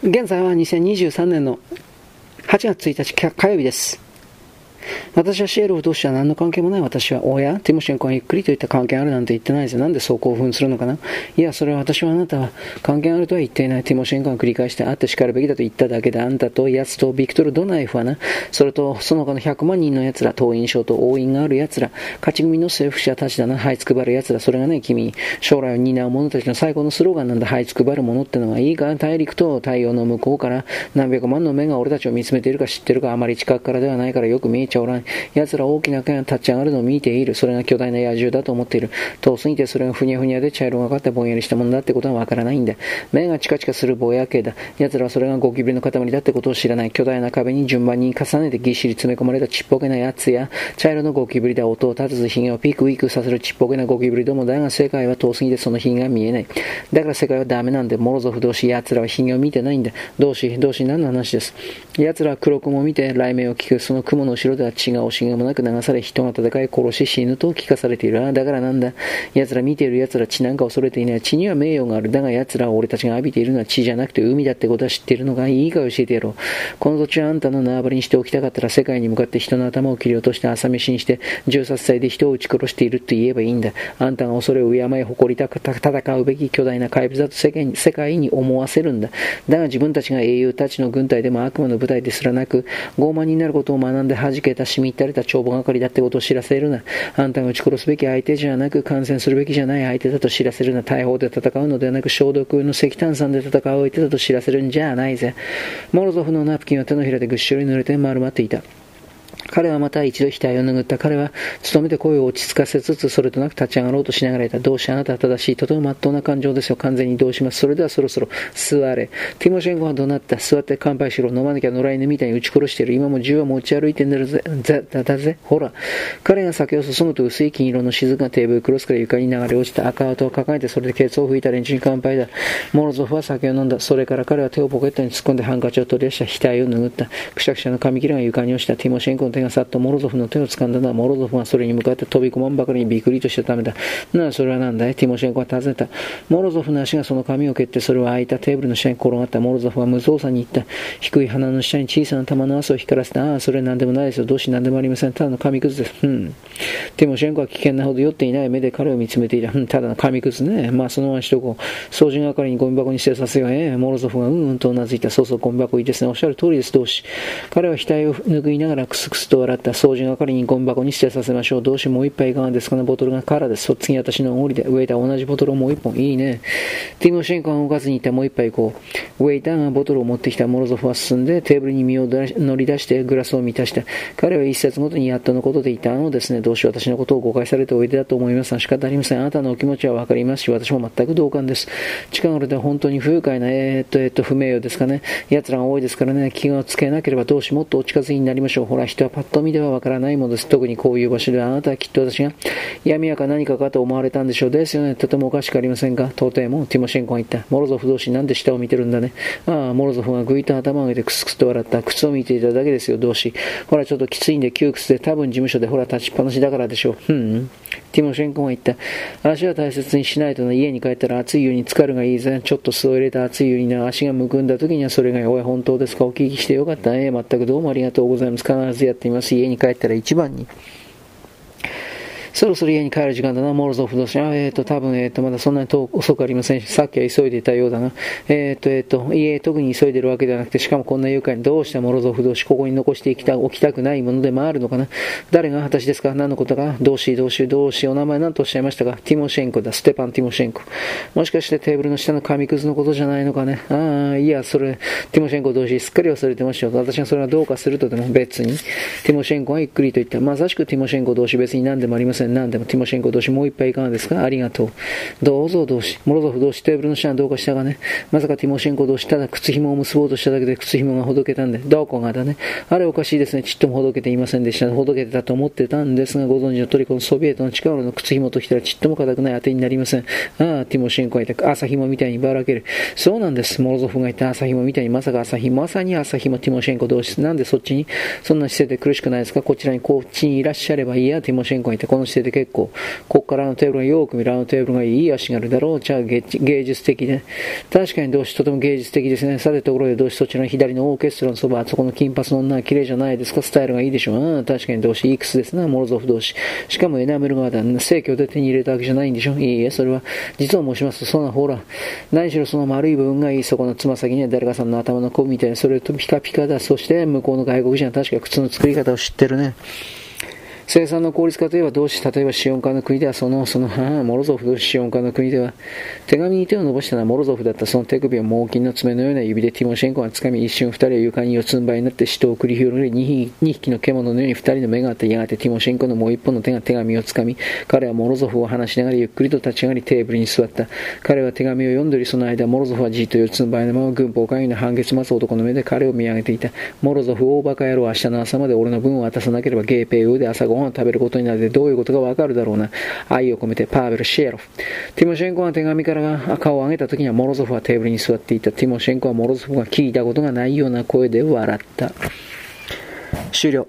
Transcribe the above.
現在は2023年の8月1日火曜日です。私はシエロフ同士は何の関係もない私は親、ティモシェンコがゆっくりといった関係あるなんて言ってないですよ。なんでそう興奮するのかな？いや、それは私はあなたは関係あるとは言っていない。ティモシェンコが繰り返してあって叱るべきだと言っただけで、あんたと奴とビクトル・ドナエフはな、それとその他の100万人の奴ら、党員賞と応援がある奴ら、勝ち組の政府者たちだな、這いつくばる奴ら、それがね、君、将来を担う者たちの最高のスローガンなんだ、這いつくばる者ってのがいいか、大陸と太陽の向こうから何百万の目が俺たちを見つめているか知ってるか、あまり近くからではないからよく見えちゃう。おらん。奴ら大きな剣が立ち上がるのを見ている。それが巨大な野獣だと思っている。遠すぎてそれがふにゃふにゃで茶色がかってぼんやりしたものだってことはわからないんだ。目がチカチカするぼやけだ。奴らはそれがゴキブリの塊だってことを知らない。巨大な壁に順番に重ねてぎっしり詰め込まれたちっぽけなやつや、茶色のゴキブリだ。音を立てず髭をピクウィクさせるちっぽけなゴキブリどもだが世界は遠すぎてその髭が見えない。だから世界はダメなんで、モロゾフ同士、奴らは髭を見てないんだ。同士、同士何の話です。奴らは黒雲を見て雷鳴を聞く。その雲の後ろでは血が惜しげもなく流され人が戦い殺し死ぬと聞かされている。ああだからなんだ。奴ら見ている奴ら血なんか恐れていない。血には名誉がある。だが奴らを俺たちが浴びているのは血じゃなくて海だってことは知っているのがいいか教えてやろう。この土地はあんたの縄張りにしておきたかったら世界に向かって人の頭を切り落として朝飯にして18歳で人を撃ち殺していると言えばいいんだ。あんたが恐れを敬い誇りたく戦うべき巨大な怪物だと世界に世界に思わせるんだ。だが自分たちが英雄たちの軍隊でも悪魔の部隊ですらなく傲慢になることを学んで弾けたしみったれた帳簿係だってことを知らせるな。あんたが撃ち殺すべき相手じゃなく、感染するべきじゃない相手だと知らせるな。大砲で戦うのではなく、消毒の石炭酸で戦う相手だと知らせるんじゃないぜ。モロゾフのナプキンは手のひらでぐっしょり濡れて丸まっていた。彼はまた一度額を拭った。彼は、努めて声を落ち着かせつつ、それとなく立ち上がろうとしながらいた。どうしあなたは正しい。とても真っ当な感情ですよ。完全にどうします。それではそろそろ座れ。ティモシェンコは怒鳴った？座って乾杯しろ。飲まなきゃ野良犬みたいに撃ち殺している。今も銃は持ち歩いてんだぜ。だだぜ。ほら。彼が酒を注ぐと薄い金色の雫がテーブルクロスから床に流れ落ちた。赤跡を抱えてそれでケツを拭いた連中に乾杯だ。モロゾフは酒を飲んだ。それから彼は手をポケットに突っ込んでハンカチを取り出した額を拭った。くしゃくしゃの紙切れが床に落ちた。ティモシェンコの手がさっとモロゾフの手を掴んだのはモロゾフがそれに向かって飛び込まんばかりにびっくりとしたためだ。なあ、それは何だい？ティモシェンコは尋ねた。モロゾフの足がその髪を蹴ってそれは空いたテーブルの下に転がったモロゾフは無造作に言った。低い鼻の下に小さな玉の汗を光らせた。ああ、それは何でもないですよ。どうし何でもありません。ただの紙くずです。うん。ティモシェンコは危険なほど酔っていない目で彼を見つめていた。うん、ただの紙くずね。まあ、そのまましとこう。掃除係にゴミ箱に捨てさせよう。ええモロゾフがうんうんとうなずいた。そうそう、ゴミ箱いいですね。おっしゃる通りです。どうし。彼は額を拭いながらクスクスと笑った。掃除係にゴミ箱に捨てさせましょう。どうしもう一杯いかがですかねボトルが空です。次私のおごりで。ウェイター同じボトルをもう一本。いいね。ティモシェンコが動かずにいたもう一杯行こう。ウェイターがボトルを持ってきたモロゾフは進んでテーブルに身を乗り出してグラスを満たした。彼は一節ごとにやっとのことで言った。あのですね、どうし私のことを誤解されておいでだと思いますが仕方ありません。あなたのお気持ちはわかりますし、私も全く同感です。近頃では本当に不愉快な、えー、っと、えー、っと、不名誉ですかね。奴らが多いですからね、気がつけなければどうしもっとお近づきになりましょう。ほら、人はパッと見ではわからないものです。特にこういう場所ではあなたはきっと私が闇やか何かかと思われたんでしょう。ですよね。とてもおかしくありませんか？到底もティモシェンコが言った。モロゾフ同士なんで下を見てるんだね。ああ、モロゾフがぐいと頭を上げてクスクスと笑った。靴を見ていただけですよ、同士。ほら、ちょっときついんで窮屈で多分事務所でほら立ちっぱなしだからでしょう。うん。ティモシェンコが言った。足は大切にしないとな。家に帰ったら熱い湯に浸かるがいいぜ。ちょっと酢を入れた熱い湯にな。足がむくんだ時にはそれが、おい、本当ですか？お聞きしてよかったね。全くどうもありがとうございます。必ずやってます。家に帰ったら一番に。そろそろ家に帰る時間だな、モロゾフ同士。あ、えっ、ー、と、多分、えっ、ー、と、まだそんなに遅くありませんし、さっきは急いでいたようだな。えっ、ー、と、えっ、と、家、特に急いでるわけではなくて、しかもこんな愉快にどうしてモロゾフ同士、ここに残していきた、置きたくないものでもあるのかな。誰が私ですか？何のことか？どうし、どうし、どうし、お名前何とおっしゃいましたか？ティモシェンコだ、ステパン・ティモシェンコ。もしかしてテーブルの下の紙くずのことじゃないのかね？ああ、いや、それ、ティモシェンコ同士、すっかり忘れてましたよ。私がそれはどうかするとでも別に。ティモシェンコはゆっくりと言った。まさしくティモシェンコ同士、別に何でもありません。何でもティモシェンコ同士もう一杯いかがですか？ありがとう。どうぞ同士。モロゾフ同士テーブルの下はどうかしたがね。まさかティモシェンコ同士ただ靴紐を結ぼうとしただけで靴紐がほどけたんで。どこがだね。あれおかしいですね。ちっともほどけていませんでした。ほどけてたと思ってたんですが、ご存知の通りこのソビエトの力の靴紐ときたらちっとも硬くない当てになりません。ああ、ティモシェンコがいた。朝紐みたいにばらける。そうなんです。モロゾフがいた朝紐みたいにまさか朝紐、まさに朝紐ティモシェンコ同士。なんでそっちに？そんな姿勢で苦しくないですか？こちらにこっちにいらっしゃればいいや、ティモシェンコがいて。このしてて結構、こっからのテーブルがよく見るあのテーブルがいい足があるだろう。じゃあ芸術的で。確かに動詞とても芸術的ですね。さてところで動詞そちらの左のオーケストラのそば、あそこの金髪の女は綺麗じゃないですか。スタイルがいいでしょう。うん、確かに動詞いくつですな。モロゾフ動詞。しかもエナメル側だ。正教で手に入れたわけじゃないんでしょ。いいえ、それは、実を申しますと、そんなほら、何しろその丸い部分がいい。そこのつま先には誰かさんの頭の子みたいな、それとピカピカだ。そして向こうの外国人は確か靴の作り方を知ってるね。生産の効率化といえば同志、例えばシオン化の国ではその、その、はあ、モロゾフ同士シオン化の国では、手紙に手を伸ばしたのはモロゾフだったその手首を猛禽の爪のような指でティモシェンコが掴み、一瞬二人は床に四つん這いになって死闘を繰り広げ、二匹の獣のように二人の目があって、やがてティモシェンコのもう一本の手が手紙を掴み、彼はモロゾフを話しながらゆっくりと立ち上がりテーブルに座った。彼は手紙を読んでおり、その間、モロゾフはじっと四つん這いのまま軍法会議の半月待つ男の目で彼を見上げていた。モロゾフ、大バカ野郎、明日の朝まで俺の分を渡さなければゲーペイウで朝ごご飯を食べることになってどういうことがわかるだろうな。愛を込めてパーベル・シェロフ。ティモシェンコが手紙から顔を上げた時にはモロゾフはテーブルに座っていた。ティモシェンコはモロゾフが聞いたことがないような声で笑った。終了。